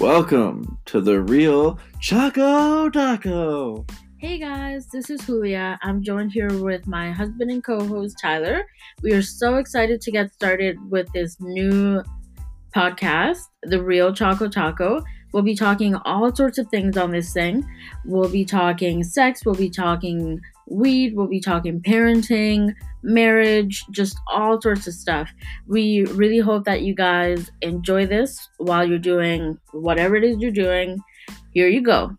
Welcome to the real Choco Talko. Hey guys, this is Julia. I'm joined here with my husband and co host Tyler. We are so excited to get started with this new podcast, The Real Choco Talko. We'll be talking all sorts of things on this thing. We'll be talking sex, we'll be talking weed, we'll be talking parenting, marriage, just all sorts of stuff. We really hope that you guys enjoy this while you're doing whatever it is you're doing. Here you go.